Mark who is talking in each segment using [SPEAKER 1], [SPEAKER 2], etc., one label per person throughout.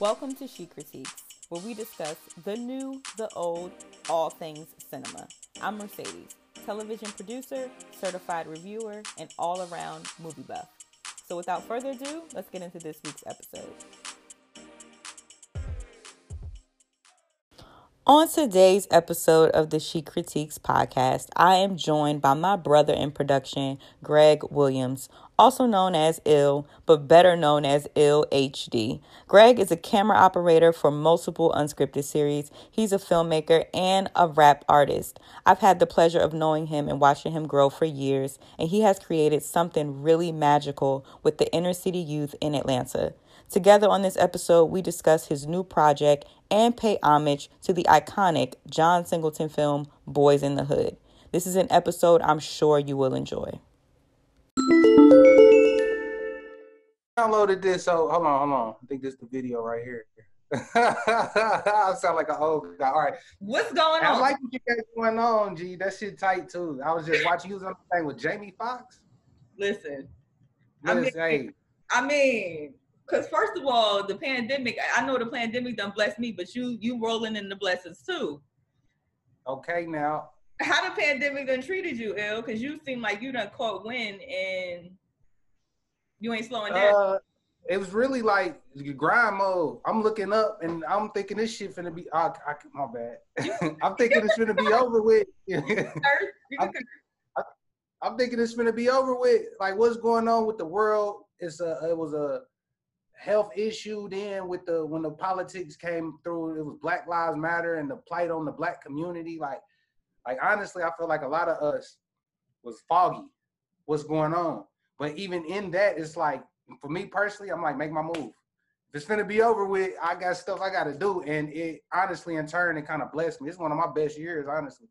[SPEAKER 1] Welcome to She Critiques, where we discuss the new, the old, all things cinema. I'm Mercedes, television producer, certified reviewer, and all around movie buff. So without further ado, let's get into this week's episode. On today's episode of the She Critiques podcast, I am joined by my brother in production, Greg Williams, also known as Ill, but better known as Ill HD. Greg is a camera operator for multiple unscripted series. He's a filmmaker and a rap artist. I've had the pleasure of knowing him and watching him grow for years, and he has created something really magical with the inner city youth in Atlanta. Together on this episode, we discuss his new project and pay homage to the iconic John Singleton film, Boyz n the Hood. This is an episode I'm sure you will enjoy.
[SPEAKER 2] Downloaded this, so hold on, hold on. I think this is the video right here. I sound like an old guy. All right.
[SPEAKER 1] What's going on?
[SPEAKER 2] I like what you guys going on, G. That shit tight too. I was just watching you was on the thing with Jamie Foxx.
[SPEAKER 1] Listen, I mean-
[SPEAKER 2] hey,
[SPEAKER 1] I mean, because first of all, the pandemic, I know the pandemic done blessed me, but you you rolling in the blessings too.
[SPEAKER 2] okay now.
[SPEAKER 1] How the pandemic done treated you, ill? Because you seem like you done caught wind and you ain't slowing down.
[SPEAKER 2] Uh, it was really like grind mode. I'm looking up and I'm thinking this shit finna be. I, I, my bad. I'm thinking it's finna be over with. I'm- I'm thinking it's gonna be over with. Like what's going on with the world? It's a it was a health issue then with the when the politics came through, it was Black Lives Matter and the plight on the black community. Like like honestly, I feel like a lot of us was foggy what's going on. But even in that, it's like for me personally, I'm like, make my move. If it's gonna be over with, I got stuff I gotta do. And it honestly in turn it kind of blessed me. It's one of my best years, honestly.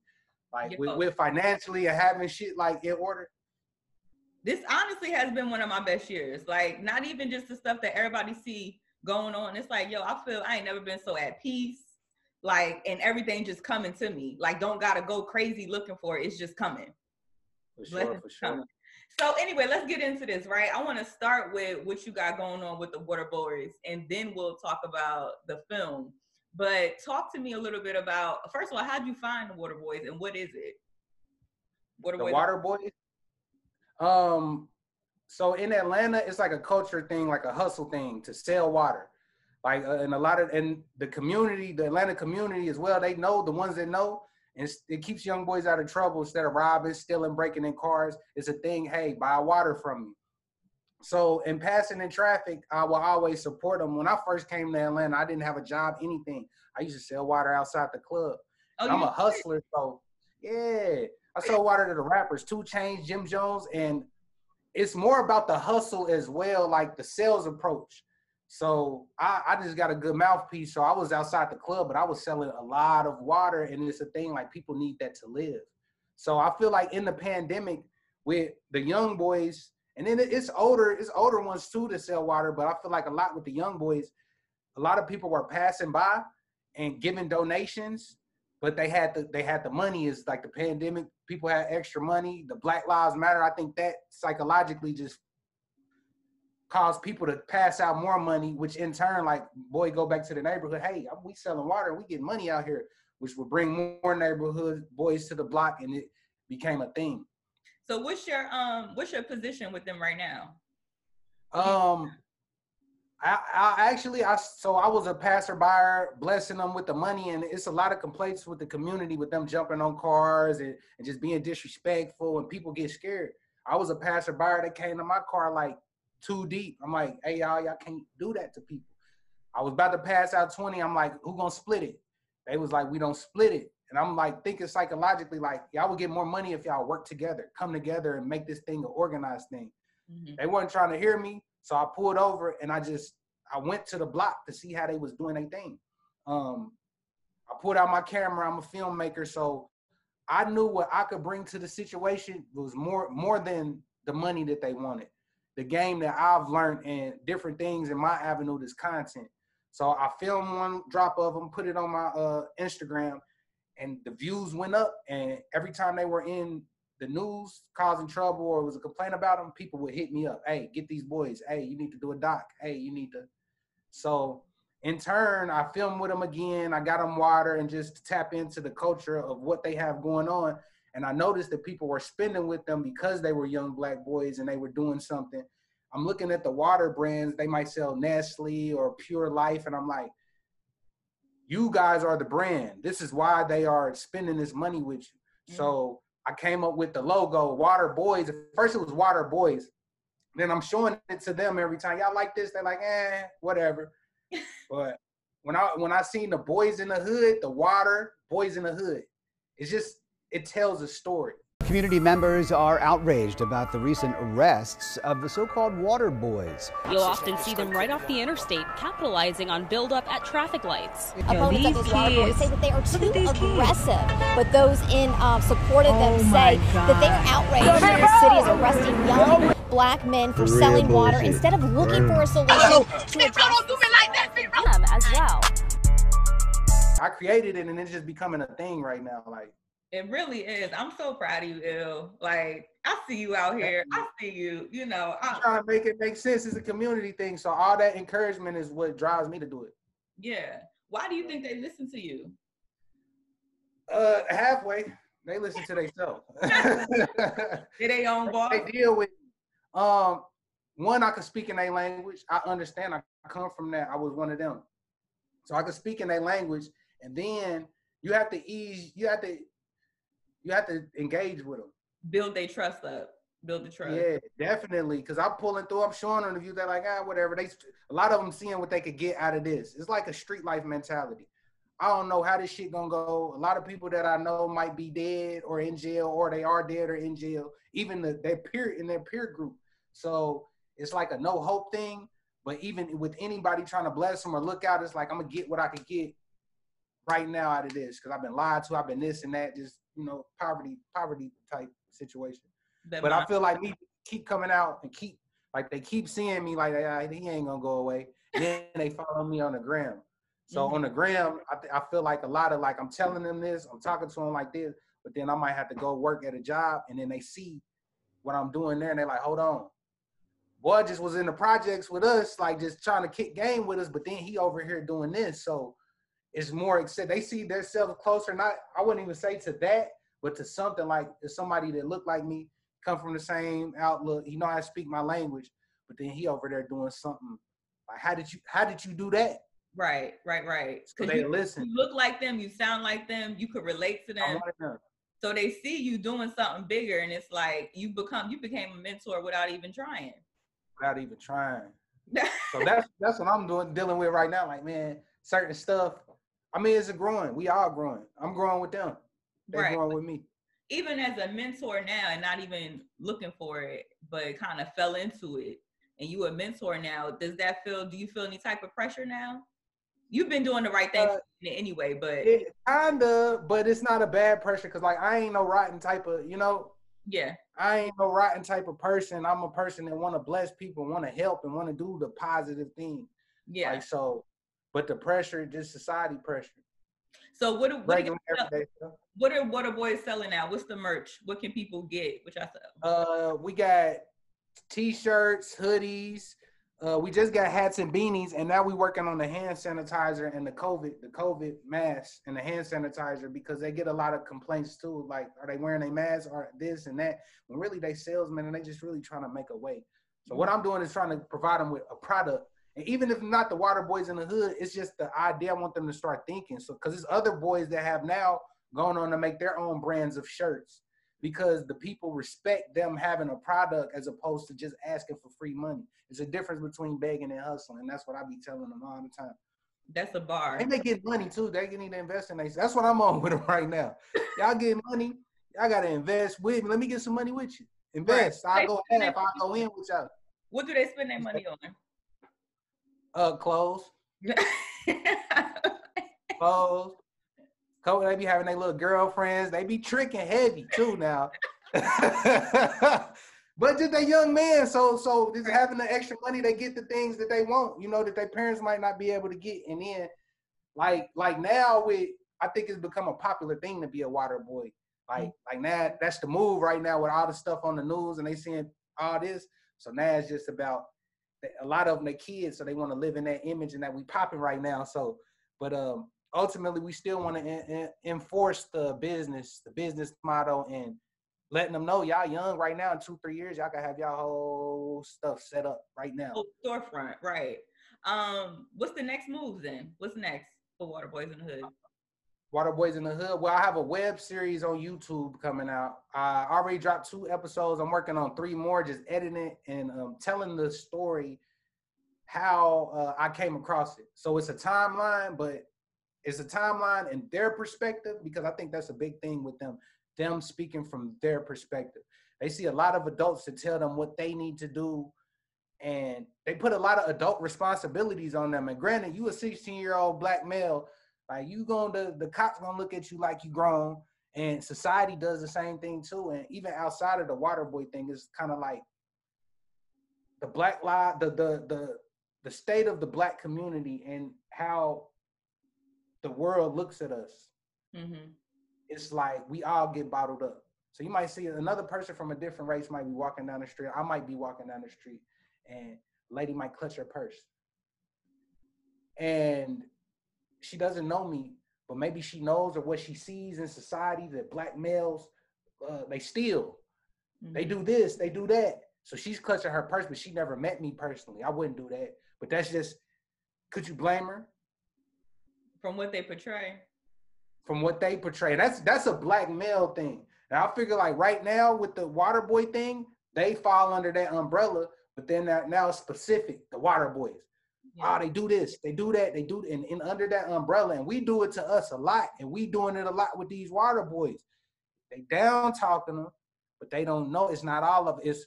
[SPEAKER 2] Like with, with financially and having shit like in order.
[SPEAKER 1] this honestly has been one of my best years. Like not even just the stuff that everybody see going on. It's like, yo, I feel I ain't never been so at peace. Like and everything just coming to me. Like don't gotta go crazy looking for it. It's just coming.
[SPEAKER 2] For sure,
[SPEAKER 1] Blessings
[SPEAKER 2] for sure.
[SPEAKER 1] coming. So anyway, let's get into this, right? I want to start with what you got going on with the Water Boys, and then we'll talk about the film. But talk to me a little bit about first of all, how'd you find the Water Boys, and what is it? Water
[SPEAKER 2] The
[SPEAKER 1] Boys.
[SPEAKER 2] water boys. Um, so in Atlanta, it's like a culture thing, like a hustle thing to sell water. Like, uh, and a lot of and the community, the Atlanta community as well. They know the ones that know, and it keeps young boys out of trouble instead of robbing, stealing, breaking in cars. It's a thing. Hey, buy water from me. So in passing in traffic, I will always support them. When I first came to Atlanta, I didn't have a job, anything. I used to sell water outside the club.
[SPEAKER 1] Oh,
[SPEAKER 2] I'm a hustler, so yeah. I sold water to the rappers, 2 Chainz, Jim Jones, and it's more about the hustle as well, like the sales approach. So I, I just got a good mouthpiece. So I was outside the club, but I was selling a lot of water, and it's a thing like people need that to live. So I feel like in the pandemic with the young boys, and then it's older, it's older ones too to sell water, but I feel like a lot with the young boys, a lot of people were passing by and giving donations but they had the they had the money is like the pandemic people had extra money the black lives matter i think that psychologically just caused people to pass out more money which in turn like boy go back to the neighborhood hey we selling water we get money out here which would bring more neighborhood boys to the block and it became a thing
[SPEAKER 1] So what's your um what's your position with them right now?
[SPEAKER 2] Um, I, I actually I so I was a passerby blessing them with the money, and it's a lot of complaints with the community with them jumping on cars and, and just being disrespectful, and people get scared. I was a passerby that came to my car like too deep. I'm like, hey y'all, y'all can't do that to people. I was about to pass out 20. I'm like, who gonna split it? They was like, we don't split it. And I'm like thinking psychologically, like y'all would get more money if y'all work together, come together and make this thing an organized thing.
[SPEAKER 1] Mhm.
[SPEAKER 2] They weren't trying to hear me, so I pulled over and I just I went to the block to see how they was doing their thing. Um, I pulled out my camera. I'm a filmmaker, so I knew what I could bring to the situation was more more than the money that they wanted. The game that I've learned and different things in my avenue is content. So I filmed one drop of them, put it on my uh, Instagram, and the views went up. And every time they were in the news causing trouble or was a complaint about them, people would hit me up. Hey, get these boys. Hey, you need to do a doc. Hey, you need to. So in turn, I filmed with them again. I got them water and just tap into the culture of what they have going on. And I noticed that people were spending with them because they were young black boys and they were doing something. I'm looking at the water brands, they might sell Nestle or Pure Life, and I'm like, you guys are the brand. This is why they are spending this money with you. Mm-hmm. So I came up with the logo, Water Boys. At first it was Water Boys. Then I'm showing it to them every time. Y'all like this? They're like, eh, whatever. but when I when I seen the boys in the hood, the water, boys in the hood, it's just it tells a story.
[SPEAKER 3] Community members are outraged about the recent arrests of the so-called water boys.
[SPEAKER 4] You'll often see them right off the interstate, capitalizing on buildup at traffic lights.
[SPEAKER 5] Opponents of these water boys say that they are too aggressive, but those in um, support of them oh say that they are outraged that the city is arresting young black men for selling water instead of looking for a solution to address them
[SPEAKER 4] as well.
[SPEAKER 2] I created it and it's just becoming a thing right now. Like
[SPEAKER 1] it really is. I'm so proud of you, Ill. Like I see you out here. I see you. You know,
[SPEAKER 2] I'm trying to make it make sense. It's a community thing, so all that encouragement is what drives me to do it.
[SPEAKER 1] Yeah. Why do you think they listen to you?
[SPEAKER 2] Uh, halfway. They listen to themselves.
[SPEAKER 1] they they own boss.
[SPEAKER 2] They deal with. Um, one I can speak in their language. I understand. I come from that. I was one of them, so I can speak in their language, and then you have to ease. You have to you have to engage with them.
[SPEAKER 1] Build their trust up. Build the trust.
[SPEAKER 2] Yeah, definitely. Cause I'm pulling through. I'm showing them the view. They're like, ah, whatever. They a lot of them seeing what they could get out of this. It's like a street life mentality. I don't know how this shit gonna go. A lot of people that I know might be dead or in jail, or they are dead or in jail. Even the, their peer in their peer group. So it's like a no hope thing. But even with anybody trying to bless them or look out, it's like I'm gonna get what I could get right now out of this because I've been lied to. I've been this and that. Just you know, poverty, poverty type situation. That but I feel like me keep coming out and keep like they keep seeing me like ah, he ain't gonna go away. then they follow me on the gram. So mm-hmm. on the gram, I, th- I feel like a lot of like I'm telling them this, I'm talking to them like this, but then I might have to go work at a job, and then they see what I'm doing there, and they're like, hold on, boy just was in the projects with us, like just trying to kick game with us, but then he over here doing this. So it's more except they see themselves closer. Not I wouldn't even say to that, but to something like somebody that looked like me, come from the same outlook. He know I speak my language, but then he over there doing something like how did you how did you do that?
[SPEAKER 1] Right, right, right.
[SPEAKER 2] Because they you, listen.
[SPEAKER 1] You look like them. You sound like them. You could relate to them. So they see you doing something bigger, and it's like you become you became a mentor without even trying.
[SPEAKER 2] Without even trying. so that's that's what I'm doing dealing with right now. Like man, certain stuff I mean, it's a growing. We are growing. I'm growing with them. They're right. growing with me.
[SPEAKER 1] Even as a mentor now, and not even looking for it, but kind of fell into it, and you a mentor now. Does that feel? Do you feel any type of pressure now? You've been doing the right thing uh, anyway, but
[SPEAKER 2] it, kinda. But it's not a bad pressure because, like, I ain't no rotten type of, you know.
[SPEAKER 1] Yeah.
[SPEAKER 2] I ain't no rotten type of person. I'm a person that want to bless people, want to help, and want to do the positive thing.
[SPEAKER 1] Yeah.
[SPEAKER 2] Like so, but the pressure, just society pressure.
[SPEAKER 1] So what are, what, are, what are what are boys selling now? What's the merch? What can people get? Which I sell.
[SPEAKER 2] Uh, we got t-shirts, hoodies. Uh, we just got hats and beanies, and now we working on the hand sanitizer and the COVID, the COVID mask and the hand sanitizer because they get a lot of complaints too. Like, are they wearing a mask or this and that? When really they salesmen and they just really trying to make a way. So what I'm doing is trying to provide them with a product and even if not the water boys in the hood, it's just the idea I want them to start thinking. So, because there's other boys that have now gone on to make their own brands of shirts because the people respect them having a product as opposed to just asking for free money. There's a difference between begging and hustling, and that's what I be telling them all the time.
[SPEAKER 1] That's a bar.
[SPEAKER 2] And they get money too. They need to invest in they. That's what I'm on with them right now. Y'all get money. Y'all gotta invest with me. Let me get some money with you. Invest. Right. I go half. I go in with y'all.
[SPEAKER 1] What do they spend their money on?
[SPEAKER 2] Uh, clothes. clothes. Cause they be having their little girlfriends. They be tricking heavy too now. but just a young man, so so just having the extra money, they get the things that they want. You know that their parents might not be able to get. And then, like like now with, I think it's become a popular thing to be a water boy. Like like now that's the move right now with all the stuff on the news and they seeing all this. So now it's just about a lot of them they kids, so they want to live in that image and that we popping right now. So, but um, ultimately we still want to enforce the business, the business model, and letting them know y'all young right now. In two three years, y'all can have y'all whole stuff set up right now.
[SPEAKER 1] Whole storefront, right? Um, what's the next move then? What's next for Water Boys in the Hood?
[SPEAKER 2] Water Boys in the Hood. Well, I have a web series on YouTube coming out. I already dropped two episodes. I'm working on three more, just editing it and um, telling the story how uh, I came across it. So it's a timeline, but it's a timeline in their perspective because I think that's a big thing with them. Them speaking from their perspective. They see a lot of adults to tell them what they need to do, and they put a lot of adult responsibilities on them. And granted, you a 16 year old black male like you going to the cops gonna look at you like you grown, and society does the same thing too. And even outside of the water boy thing, is kind of like the black lie, the the the the state of the black community and how the world looks at us. Mm-hmm. It's like we all get bottled up. So you might see another person from a different race might be walking down the street. I might be walking down the street, and lady might clutch her purse. And she doesn't know me, but maybe she knows or what she sees in society that black males uh, they steal, mm-hmm. they do this, they do that. So she's clutching her purse, but she never met me personally. I wouldn't do that. But that's just, could you blame her?
[SPEAKER 1] From what they portray.
[SPEAKER 2] From what they portray. That's that's a black male thing. And I figure like right now with the water boy thing, they fall under that umbrella, but then that now specific, the water boys. Ah, yeah. Oh, they do this, they do that, they do, and, and under that umbrella, and we do it to us a lot, and we doing it a lot with these water boys. They down talking them, but they don't know it's not all of it. It's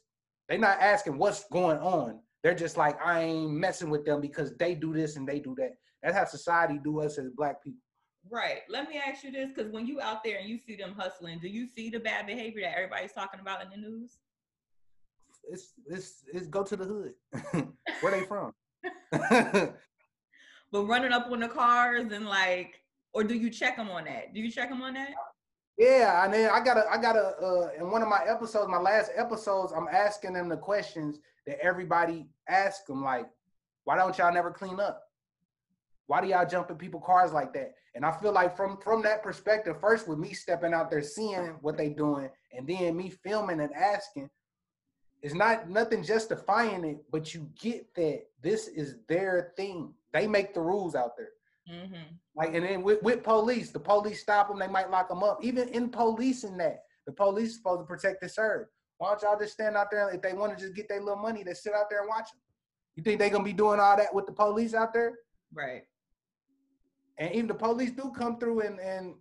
[SPEAKER 2] they not asking what's going on. They're just like, I ain't messing with them because they do this and they do that. That's how society do us as black people.
[SPEAKER 1] Right. Let me ask you this, because when you out there and you see them hustling, do you see the bad behavior that everybody's talking about in the news?
[SPEAKER 2] It's it's it's go to the hood. Where they from?
[SPEAKER 1] but running up on the cars and like, or do you check them on that? Do you check them on that?
[SPEAKER 2] Yeah, I mean, I gotta, I gotta, uh, in one of my episodes, my last episodes, I'm asking them the questions that everybody asks them, like, why don't y'all never clean up? Why do y'all jump in people's cars like that? And I feel like from from that perspective, first with me stepping out there, seeing what they doing, and then me filming and asking, it's not nothing justifying it, but you get that this is their thing. They make the rules out there. Mm-hmm. Like, and then with, with police, the police stop them, they might lock them up. Even in policing that, the police supposed to protect and serve. Why don't y'all just stand out there? If they want to just get their little money, they sit out there and watch them. You think they're gonna be doing all that with the police out there?
[SPEAKER 1] Right.
[SPEAKER 2] And even the police do come through and and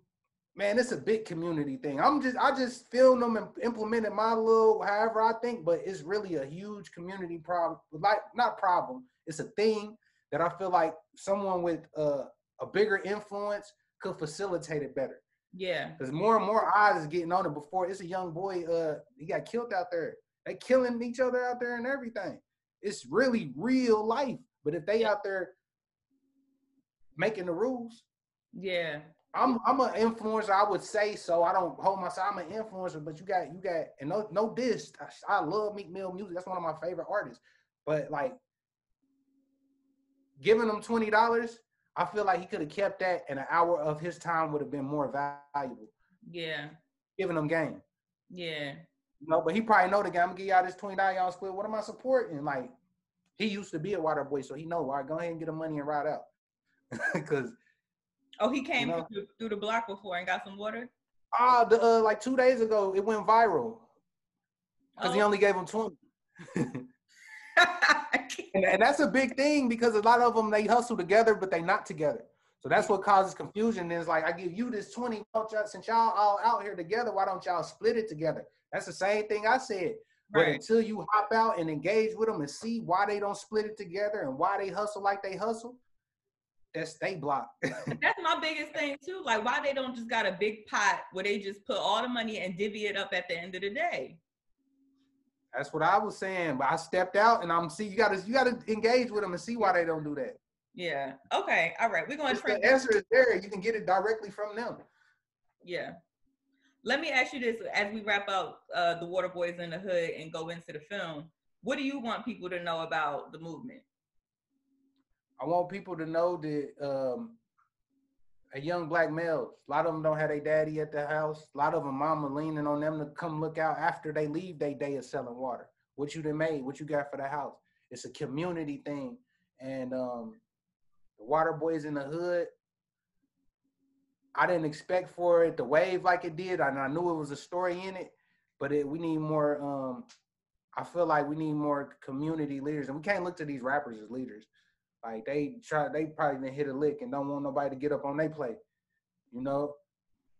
[SPEAKER 2] man, it's a big community thing. I'm just I just filmed them and implemented my little however I think, but it's really a huge community problem. Like not problem, it's a thing that I feel like someone with uh, a bigger influence could facilitate it better.
[SPEAKER 1] Yeah.
[SPEAKER 2] Because more and more eyes is getting on it. Before it's a young boy, uh, he got killed out there. They killing each other out there and everything. It's really real life. But if they out there making the rules,
[SPEAKER 1] yeah,
[SPEAKER 2] I'm I'm an influencer. I would say so. I don't hold myself. I'm an influencer, but you got you got and no no diss. I, I love Meek Mill music. That's one of my favorite artists. But like giving him twenty dollars, I feel like he could have kept that, and an hour of his time would have been more valuable.
[SPEAKER 1] Yeah.
[SPEAKER 2] Giving them game.
[SPEAKER 1] Yeah.
[SPEAKER 2] You know, but he probably know the game. I'm gonna give y'all this twenty dollars y'all split. What am I supporting? Like he used to be a water boy, so he know. All right, go ahead and get the money and ride out. Because
[SPEAKER 1] Oh, he came you know? through, through, the block before and got some water.
[SPEAKER 2] Ah, uh, uh, like two days ago, it went viral because oh. he only gave him twenty. and, and that's a big thing because a lot of them they hustle together, but they not together. So that's what causes confusion. Is like I give you this twenty, since y'all all out here together, why don't y'all split it together? That's the same thing I said. Right. But until you hop out and engage with them and see why they don't split it together and why they hustle like they hustle, that's they block.
[SPEAKER 1] that's my biggest thing too. Like why they don't just got a big pot where they just put all the money and divvy it up at the end of the day.
[SPEAKER 2] That's what I was saying, but I stepped out and I'm see you gotta you gotta engage with them and see why they don't do that.
[SPEAKER 1] Yeah. Okay. All right. We're gonna.
[SPEAKER 2] The answer is there. You can get it directly from them.
[SPEAKER 1] Yeah. Let me ask you this as we wrap up uh, the Water Boys in the Hood and go into the film. what do you want people to know about the movement?
[SPEAKER 2] I want people to know that um, a young black males, a lot of them don't have their daddy at the house. A lot of them mama leaning on them to come look out after they leave their day of selling water. What you done made, what you got for the house. It's a community thing. And um, the water boys in the hood, I didn't expect for it to wave like it did. And I knew it was a story in it, but it, we need more um, I feel like we need more community leaders, and we can't look to these rappers as leaders. Like they try, they probably didn't hit a lick and don't want nobody to get up on their plate, you know.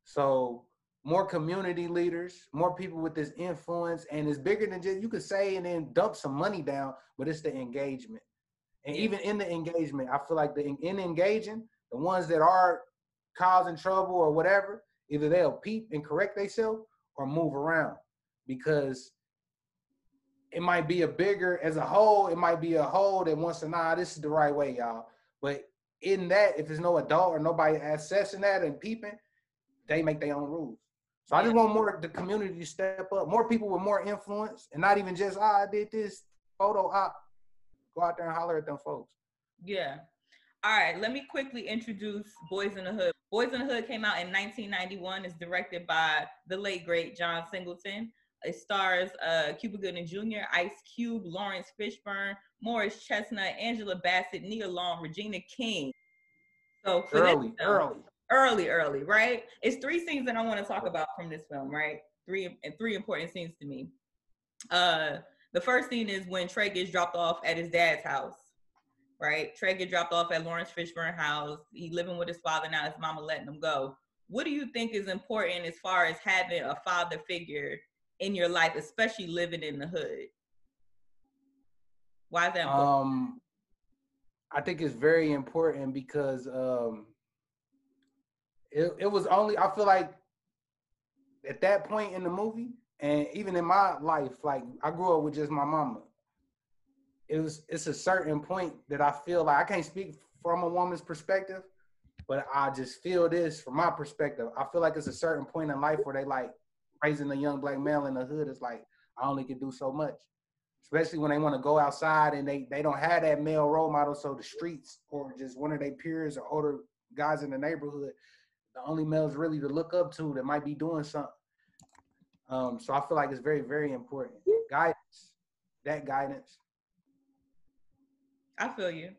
[SPEAKER 2] So more community leaders, more people with this influence, and it's bigger than just you could say and then dump some money down, but it's the engagement. And even in the engagement, I feel like the in engaging, the ones that are causing trouble or whatever, either they'll peep and correct themselves or move around because it might be a bigger as a whole, it might be a whole that wants to nah, this is the right way, y'all. But in that, if there's no adult or nobody assessing that and peeping, they make their own rules. So I just want more the community to step up, more people with more influence, and not even just ah, I did this photo op. Go out there and holler at them folks.
[SPEAKER 1] Yeah. All right, let me quickly introduce Boyz n the Hood. Boyz n the Hood came out in 1991. It's directed by the late great John Singleton. It stars uh, Cuba Gooding Jr., Ice Cube, Laurence Fishburne, Morris Chestnut, Angela Bassett, Nia Long, Regina King. So
[SPEAKER 2] early, this, early,
[SPEAKER 1] early, early, right? It's three scenes that I want to talk about from this film, right? Three and three important scenes to me. Uh, the first scene is when Trey gets dropped off at his dad's house, right? Trey gets dropped off at Laurence Fishburne house. He living with his father now. His mama letting him go. What do you think is important as far as having a father figure in your life, especially living in the hood? Why is that important?
[SPEAKER 2] Um, I think it's very important because um, it, it was only, I feel like at that point in the movie, and even in my life, like I grew up with just my mama. It was it's a certain point that I feel like I can't speak from a woman's perspective, but I just feel this from my perspective. I feel like it's a certain point in life where they like raising a young black male in the hood is like I only can do so much. Especially when they want to go outside and they they don't have that male role model, so the streets or just one of their peers or older guys in the neighborhood, the only males really to look up to that might be doing something. Um, so I feel like it's very very important guidance, that guidance.
[SPEAKER 1] I feel you.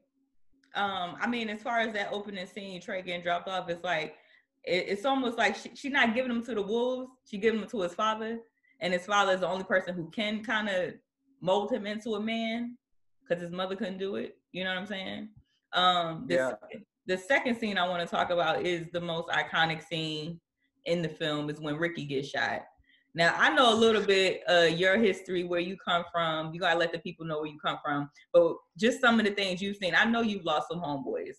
[SPEAKER 1] Um, I mean, as far as that opening scene, Trey getting dropped off, it's like it, it's almost like she's she not giving him to the wolves. She giving him to his father, and his father is the only person who can kind of mold him into a man because his mother couldn't do it. You know what I'm saying? Um, the, yeah. the second scene I want to talk about is the most iconic scene in the film is when Ricky gets shot. Now I know a little bit uh your history, where you come from. You gotta let the people know where you come from. But just some of the things you've seen. I know you've lost some homeboys.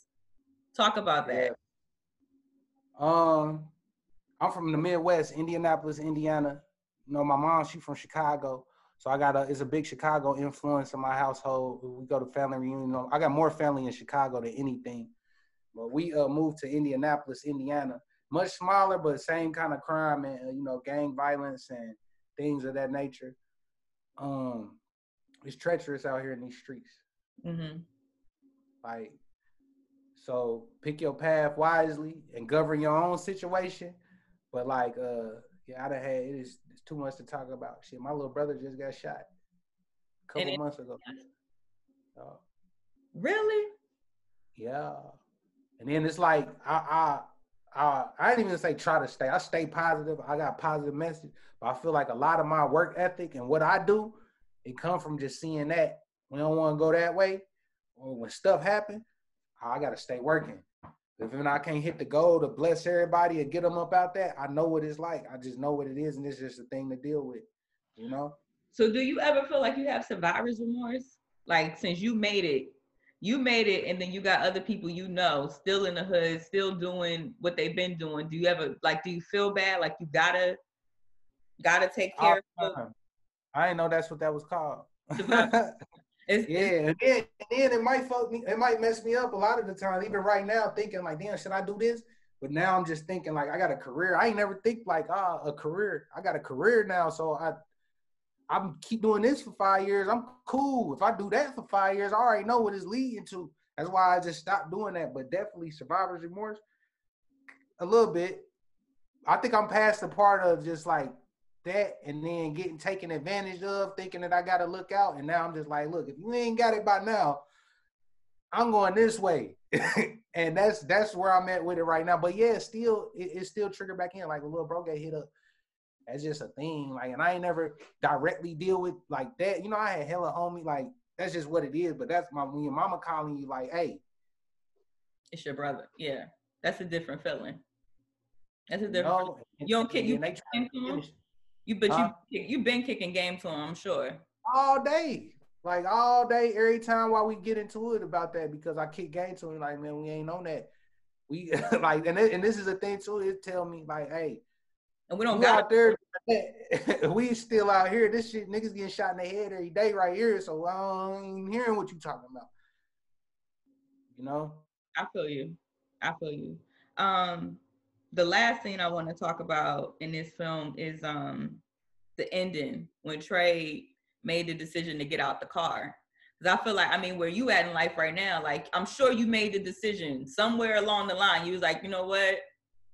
[SPEAKER 1] Talk about that.
[SPEAKER 2] Um, I'm from the Midwest, Indianapolis, Indiana. You know, my mom, she's from Chicago. So I got a it's a big Chicago influence in my household. We go to family reunion. I got more family in Chicago than anything. But we uh, moved to Indianapolis, Indiana. Much smaller, but same kind of crime and uh, you know gang violence and things of that nature. Um, it's treacherous out here in these streets. Mm-hmm. Like so pick your path wisely and govern your own situation. But like, uh, yeah, I done had it is it's too much to talk about. Shit, my little brother just got shot a couple it, months ago.
[SPEAKER 1] Uh, really?
[SPEAKER 2] Yeah. And then it's like I I I I didn't even say try to stay. I stay positive. I got positive message, but I feel like a lot of my work ethic and what I do, it come from just seeing that we don't want to go that way, or when stuff happen, I got to stay working. If I can't hit the goal to bless everybody and get them up out there, I know what it's like. I just know what it is, and it's just a thing to deal with, you know.
[SPEAKER 1] So, do you ever feel like you have survivor's remorse? Like, since you made it, you made it, and then you got other people you know still in the hood, still doing what they've been doing. Do you ever like? Do you feel bad? Like you gotta, gotta take care of. Them?
[SPEAKER 2] I didn't know that's what that was called. Yeah, and then, and then it might fuck me. It might mess me up a lot of the time. Even right now, thinking like, damn, should I do this? But now I'm just thinking like, I got a career. I ain't never think like, ah, a career. I got a career now, so I, I'm keep doing this for five years. I'm cool. If I do that for five years, I already know what it's leading to. That's why I just stopped doing that. But definitely survivor's remorse, a little bit. I think I'm past the part of just like that and then getting taken advantage of, thinking that I gotta look out. And now I'm just like, look, if you ain't got it by now, I'm going this way. and that's that's where I'm at with it right now. But yeah, still it, it's still triggered back in. Like a little bro get hit up. That's just a thing. Like, and I ain't never directly deal with like that. You know, I had hella homie, like that's just what it is. But that's my when your mama calling you like, hey.
[SPEAKER 1] It's your brother. Yeah. That's a different feeling. That's a different you, know, you don't kick you you but uh, you you been kicking game to him, I'm sure.
[SPEAKER 2] All day. Like all day, every time while we get into it about that because I kick game to him, like, man, we ain't on that. We like and and this is a thing too, it tell me like, hey,
[SPEAKER 1] and we don't got
[SPEAKER 2] out there. we still out here. This shit, niggas getting shot in the head every day right here. So I ain't hearing what you talking about. You know.
[SPEAKER 1] I feel you. I feel you. Um, the last thing I want to talk about in this film is um the ending when Trey made the decision to get out the car. Cause I feel like, I mean, where you at in life right now, like I'm sure you made the decision somewhere along the line. You was like, you know what?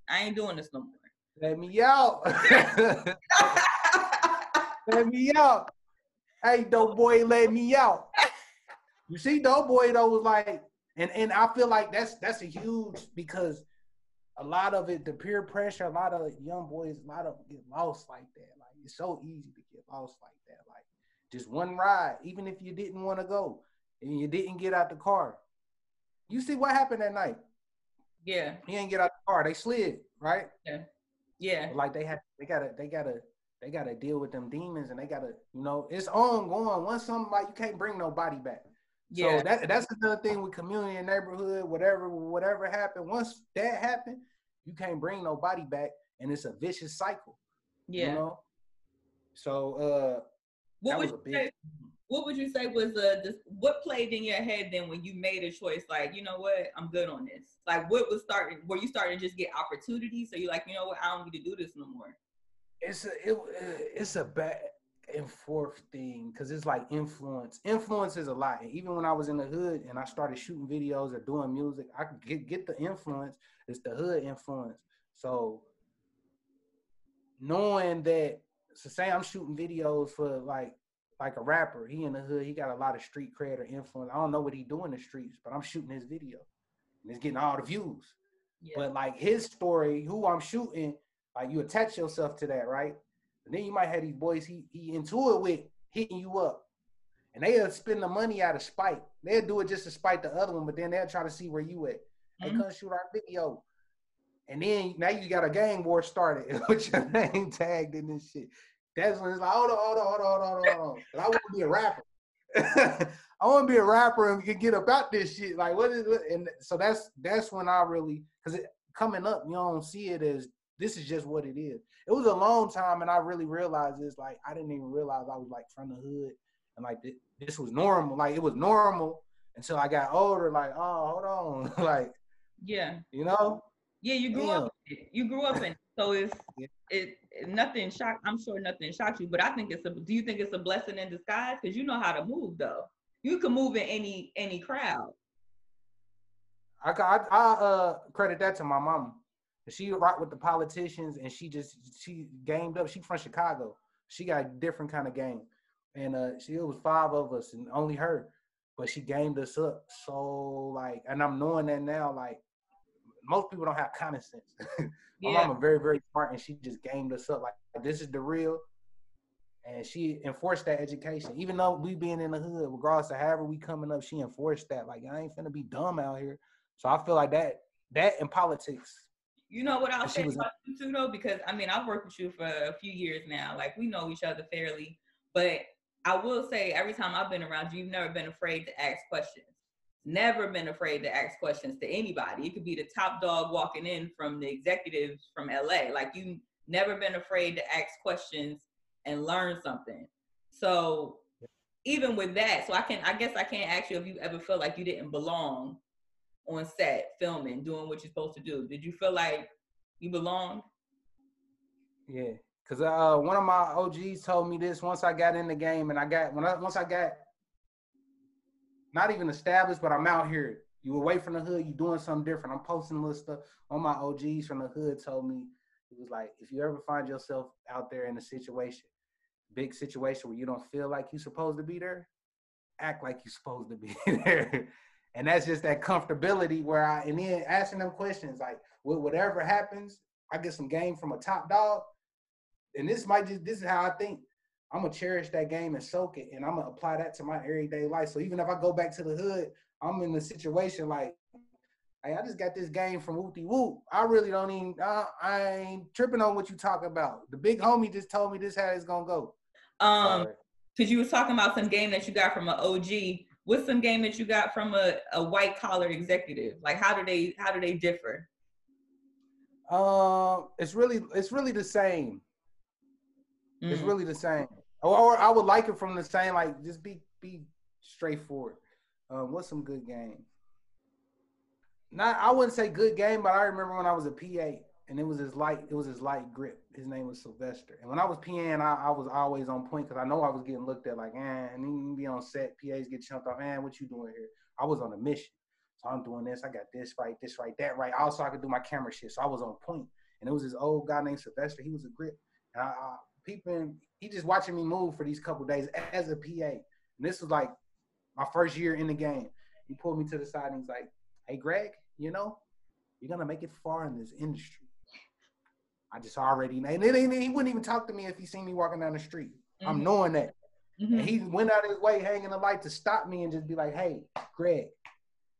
[SPEAKER 1] I ain't doing this no more.
[SPEAKER 2] Let me out. let me out. Hey, dope boy, let me out. You see, dope boy though was like, and and I feel like that's that's a huge because a lot of it, the peer pressure, a lot of young boys, a lot of them get lost like that. Like it's so easy to get lost like that. Like just one ride, even if you didn't want to go and you didn't get out the car. You see what happened that night?
[SPEAKER 1] Yeah.
[SPEAKER 2] He didn't get out the car. They slid, right?
[SPEAKER 1] Yeah. Yeah.
[SPEAKER 2] Like they had they gotta they gotta they gotta deal with them demons and they gotta, you know, it's ongoing. Once somebody you can't bring nobody back. Yeah. So that that's another thing with community and neighborhood, whatever, whatever happened. Once that happened, you can't bring nobody back and it's a vicious cycle.
[SPEAKER 1] Yeah. You know?
[SPEAKER 2] So uh
[SPEAKER 1] what would you big... say, what would you say was uh this, what played in your head then when you made a choice like you know what I'm good on this like what was starting were you starting to just get opportunities so you're like you know what I don't need to do this no more
[SPEAKER 2] it's a it, it's a back and forth thing because it's like influence influence is a lot and even when I was in the hood and I started shooting videos or doing music I could get, get the influence it's the hood influence so knowing that so say I'm shooting videos for like like a rapper. He in the hood. He got a lot of street cred or influence. I don't know what he do in the streets, but I'm shooting his video, and it's getting all the views. Yeah. But like his story, who I'm shooting, like you attach yourself to that, right? And then you might have these boys he he into it with hitting you up, and they'll spend the money out of spite. They'll do it just to spite the other one, but then they'll try to see where you at. Mm-hmm. Hey, come shoot our video. And then now you got a gang war started with your name tagged in this shit. That's when it's like, hold on, hold on, hold on, hold on, hold on. I want to be a rapper. I want to be a rapper and get, get about this shit. Like, what is it? And so that's that's when I really, because it coming up, you don't see it as this is just what it is. It was a long time, and I really realized this. Like, I didn't even realize I was like from the hood, and like this, this was normal. Like, it was normal until I got older. Like, oh, hold on, like,
[SPEAKER 1] yeah,
[SPEAKER 2] you know,
[SPEAKER 1] yeah, you grew Damn. up. You grew up in. So it's yeah. it, nothing shocked. I'm sure nothing shocked you, but I think it's a. Do you think it's a blessing in disguise? Because you know how to move though. You can move in any any crowd.
[SPEAKER 2] I I, I uh credit that to my mom. She rock with the politicians, and she just she gamed up. She from Chicago. She got a different kind of game, and uh, she it was five of us, and only her, but she gamed us up. So like, and I'm knowing that now. Like, most people don't have common sense. My yeah. mama very, very smart and she just gamed us up like this is the real. And she enforced that education. Even though we being in the hood, regardless of however we coming up, she enforced that. Like I ain't finna be dumb out here. So I feel like that that in politics.
[SPEAKER 1] You know what I'll say about you too though? Because I mean I've worked with you for a few years now. Like we know each other fairly. But I will say every time I've been around you, you've never been afraid to ask questions never been afraid to ask questions to anybody. It could be the top dog walking in from the executives from LA. Like you never been afraid to ask questions and learn something. So even with that, so I can I guess I can't ask you if you ever felt like you didn't belong on set filming, doing what you're supposed to do. Did you feel like you belonged?
[SPEAKER 2] Yeah, Cause uh, one of my OGs told me this once I got in the game, and I got when I once I got not even established, but I'm out here. You away from the hood, you doing something different. I'm posting little stuff. Of my OGs from the hood told me it was like, if you ever find yourself out there in a situation, big situation where you don't feel like you're supposed to be there, act like you're supposed to be there. And that's just that comfortability where I and then asking them questions like, whatever happens, I get some game from a top dog and this might just this is how I think. I'm gonna cherish that game and soak it, and I'm gonna apply that to my everyday life. So even if I go back to the hood, I'm in a situation like, hey, I just got this game from Wooty Whoop. I really don't even. Uh, I ain't tripping on what you talk about. The big homie just told me this how it's gonna go.
[SPEAKER 1] Um, because you was talking about some game that you got from an OG. What's some game that you got from a, a white collar executive? Like how do they how do they differ?
[SPEAKER 2] Um, uh, it's really it's really the same. Mm. It's really the same. Or, or, I would like it from the same, like just be be straightforward. Um, what's some good game? Not I wouldn't say good game, but I remember when I was a PA and it was his light, it was his light grip. His name was Sylvester. And when I was PAing, I, I was always on point because I know I was getting looked at like, eh, and even be on set, PAs get chunked off, man, what you doing here? I was on a mission. So I'm doing this, I got this right, this right, that right. Also, I could do my camera shit. So I was on point. And it was this old guy named Sylvester. He was a grip. And I, I peeping, he just watching me move for these couple days as a PA. And this was like my first year in the game. He pulled me to the side and he's like, Hey Greg, you know, you're gonna make it far in this industry. I just already. And he wouldn't even talk to me if he seen me walking down the street. Mm-hmm. I'm knowing that. Mm-hmm. And he went out of his way hanging the light to stop me and just be like, Hey, Greg,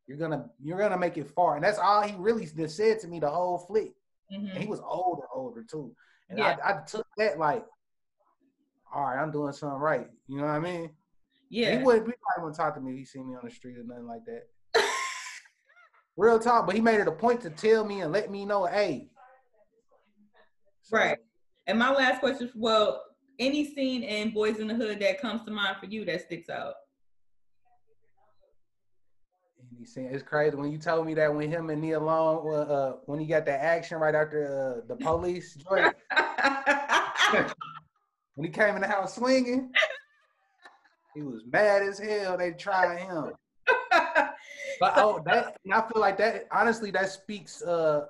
[SPEAKER 2] you're gonna you're gonna make it far. And that's all he really just said to me the whole flick. Mm-hmm. And he was older, older too. And yeah. I, I took that like, all right, I'm doing something right. You know what I mean? Yeah. He wouldn't he probably wouldn't talk to me if he seen me on the street or nothing like that. Real talk, but he made it a point to tell me and let me know, hey.
[SPEAKER 1] So, right. And my last question, well, any scene in Boyz n the Hood that comes to mind for you that sticks out?
[SPEAKER 2] Any scene? It's crazy when you told me that when him and Nia Long, uh, when he got the action right after uh, the police joint. when he came in the house swinging, he was mad as hell. They tried him. but oh, that I feel like that. Honestly, that speaks. uh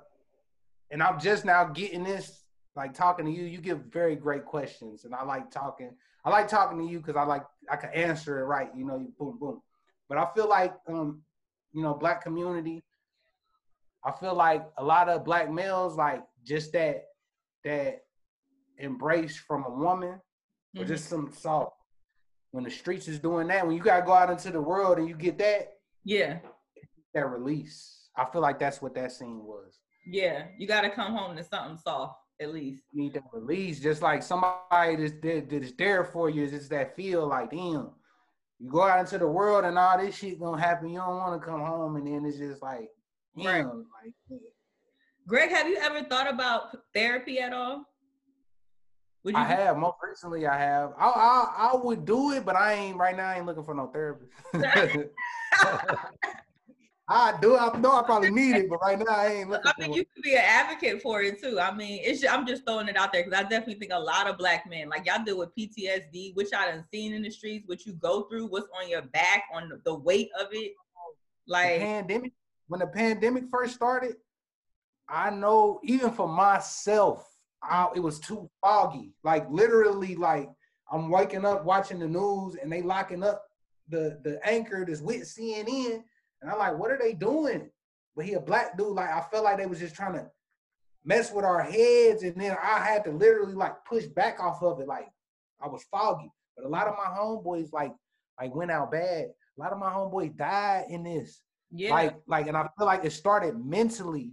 [SPEAKER 2] And I'm just now getting this, like talking to you. You give very great questions, and I like talking. I like talking to you because I like I can answer it right. You know, you boom boom. But I feel like, um, you know, black community. I feel like a lot of black males like just that that embrace from a woman mm-hmm. or just some salt. When the streets is doing that, when you gotta go out into the world and you get that,
[SPEAKER 1] yeah,
[SPEAKER 2] that release. I feel like that's what that scene was.
[SPEAKER 1] Yeah, you gotta come home to something soft at least.
[SPEAKER 2] You need that release, just like somebody that's, that, that is there for you. It's that feel like damn. You go out into the world and all this shit gonna happen. You don't want to come home, and then it's just like, damn, right. like.
[SPEAKER 1] Greg, have you ever thought about therapy at all?
[SPEAKER 2] Would you I have most recently. I have. I, I I would do it, but I ain't right now. I ain't looking for no therapist. I do. I know I probably need it, but right now I ain't looking. I
[SPEAKER 1] mean, you could be an advocate for it too. I mean, it's. I'm just throwing it out there because I definitely think a lot of black men, like y'all deal with PTSD, which I done seen in the streets, what you go through, what's on your back, on the weight of it. Like
[SPEAKER 2] the pandemic. When the pandemic first started, I know even for myself, I, it was too foggy. Like literally, like I'm waking up watching the news and they locking up the the anchor that's with CNN, and I'm like, what are they doing? But he a black dude. Like I felt like they was just trying to mess with our heads, and then I had to literally like push back off of it. Like I was foggy. But a lot of my homeboys like like went out bad. A lot of my homeboys died in this. Yeah. Like like, and I feel like it started mentally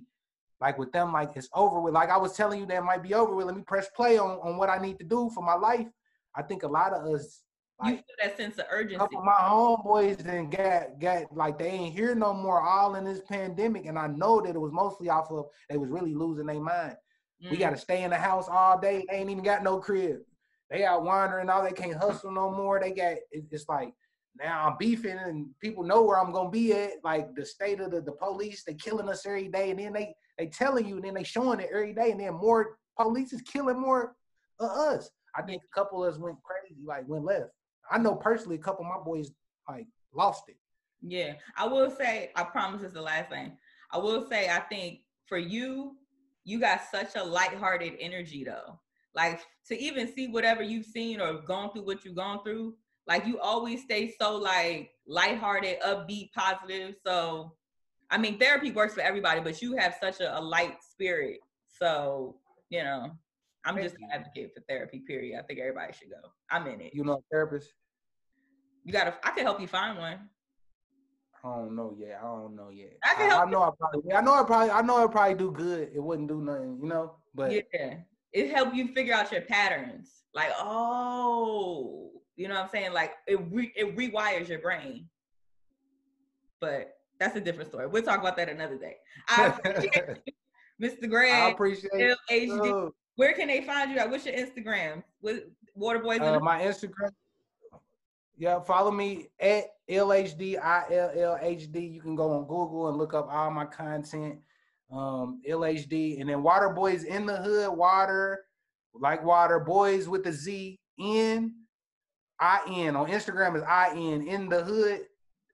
[SPEAKER 2] like with them, like it's over with. Like I was telling you, that might be over with. Let me press play on, on what I need to do for my life. I think a lot of us
[SPEAKER 1] like, you feel that sense of urgency.
[SPEAKER 2] My homeboys then got got like they ain't here no more all in this pandemic. And I know that it was mostly off of they was really losing their mind. Mm. We gotta stay in the house all day. They ain't even got no crib. They out wandering all they can't hustle no more. They got it's like now I'm beefing and people know where I'm gonna be at. Like the state of the, the police, they killing us every day, and then they they telling you, and then they showing it every day, and then more police is killing more of us. I think a couple of us went crazy, like went left. I know personally, a couple of my boys like lost it.
[SPEAKER 1] Yeah, I will say. I promise it's the last thing. I will say. I think for you, you got such a lighthearted energy though. Like to even see whatever you've seen or gone through what you've gone through, like you always stay so like lighthearted, upbeat, positive. So I mean therapy works for everybody, but you have such a, a light spirit. So, you know, I'm just an advocate for therapy, period. I think everybody should go. I'm in it.
[SPEAKER 2] You know a therapist?
[SPEAKER 1] You gotta I can help you find one.
[SPEAKER 2] I don't know yet. I don't know yet. I can help I, I know I probably I know I probably I know I probably do good. It wouldn't do nothing, you know. But
[SPEAKER 1] yeah, it help you figure out your patterns. Like, oh, you know what I'm saying? Like it re- it rewires your brain. But that's a different story. We'll talk about that another day. I appreciate Mr. Greg. I
[SPEAKER 2] appreciate
[SPEAKER 1] it. Where can they find you at? What's your Instagram? With Water Waterboys? Uh,
[SPEAKER 2] my Instagram. Yeah, follow me at LHD ILLHD. You can go on Google and look up all my content um, LHD, and then Water Boys in the Hood, Water, like Water, Boys with the Z, N, I N. On Instagram is I N, in the Hood,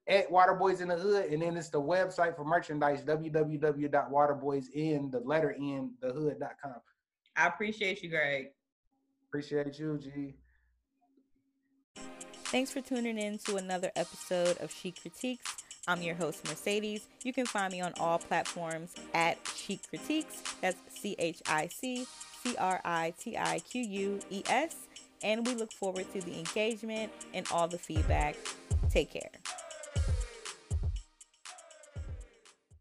[SPEAKER 2] at Water Boys in the Hood, and then it's the website for merchandise, www.waterboysin, the letter N, the hood.com.
[SPEAKER 1] I appreciate you, Greg.
[SPEAKER 2] Appreciate you, G.
[SPEAKER 1] Thanks for tuning in to another episode of Chic Critiques. I'm your host, Mercedes. You can find me on all platforms at Chic Critiques. That's C H I C C R I T I Q U E S. And we look forward to the engagement and all the feedback. Take care.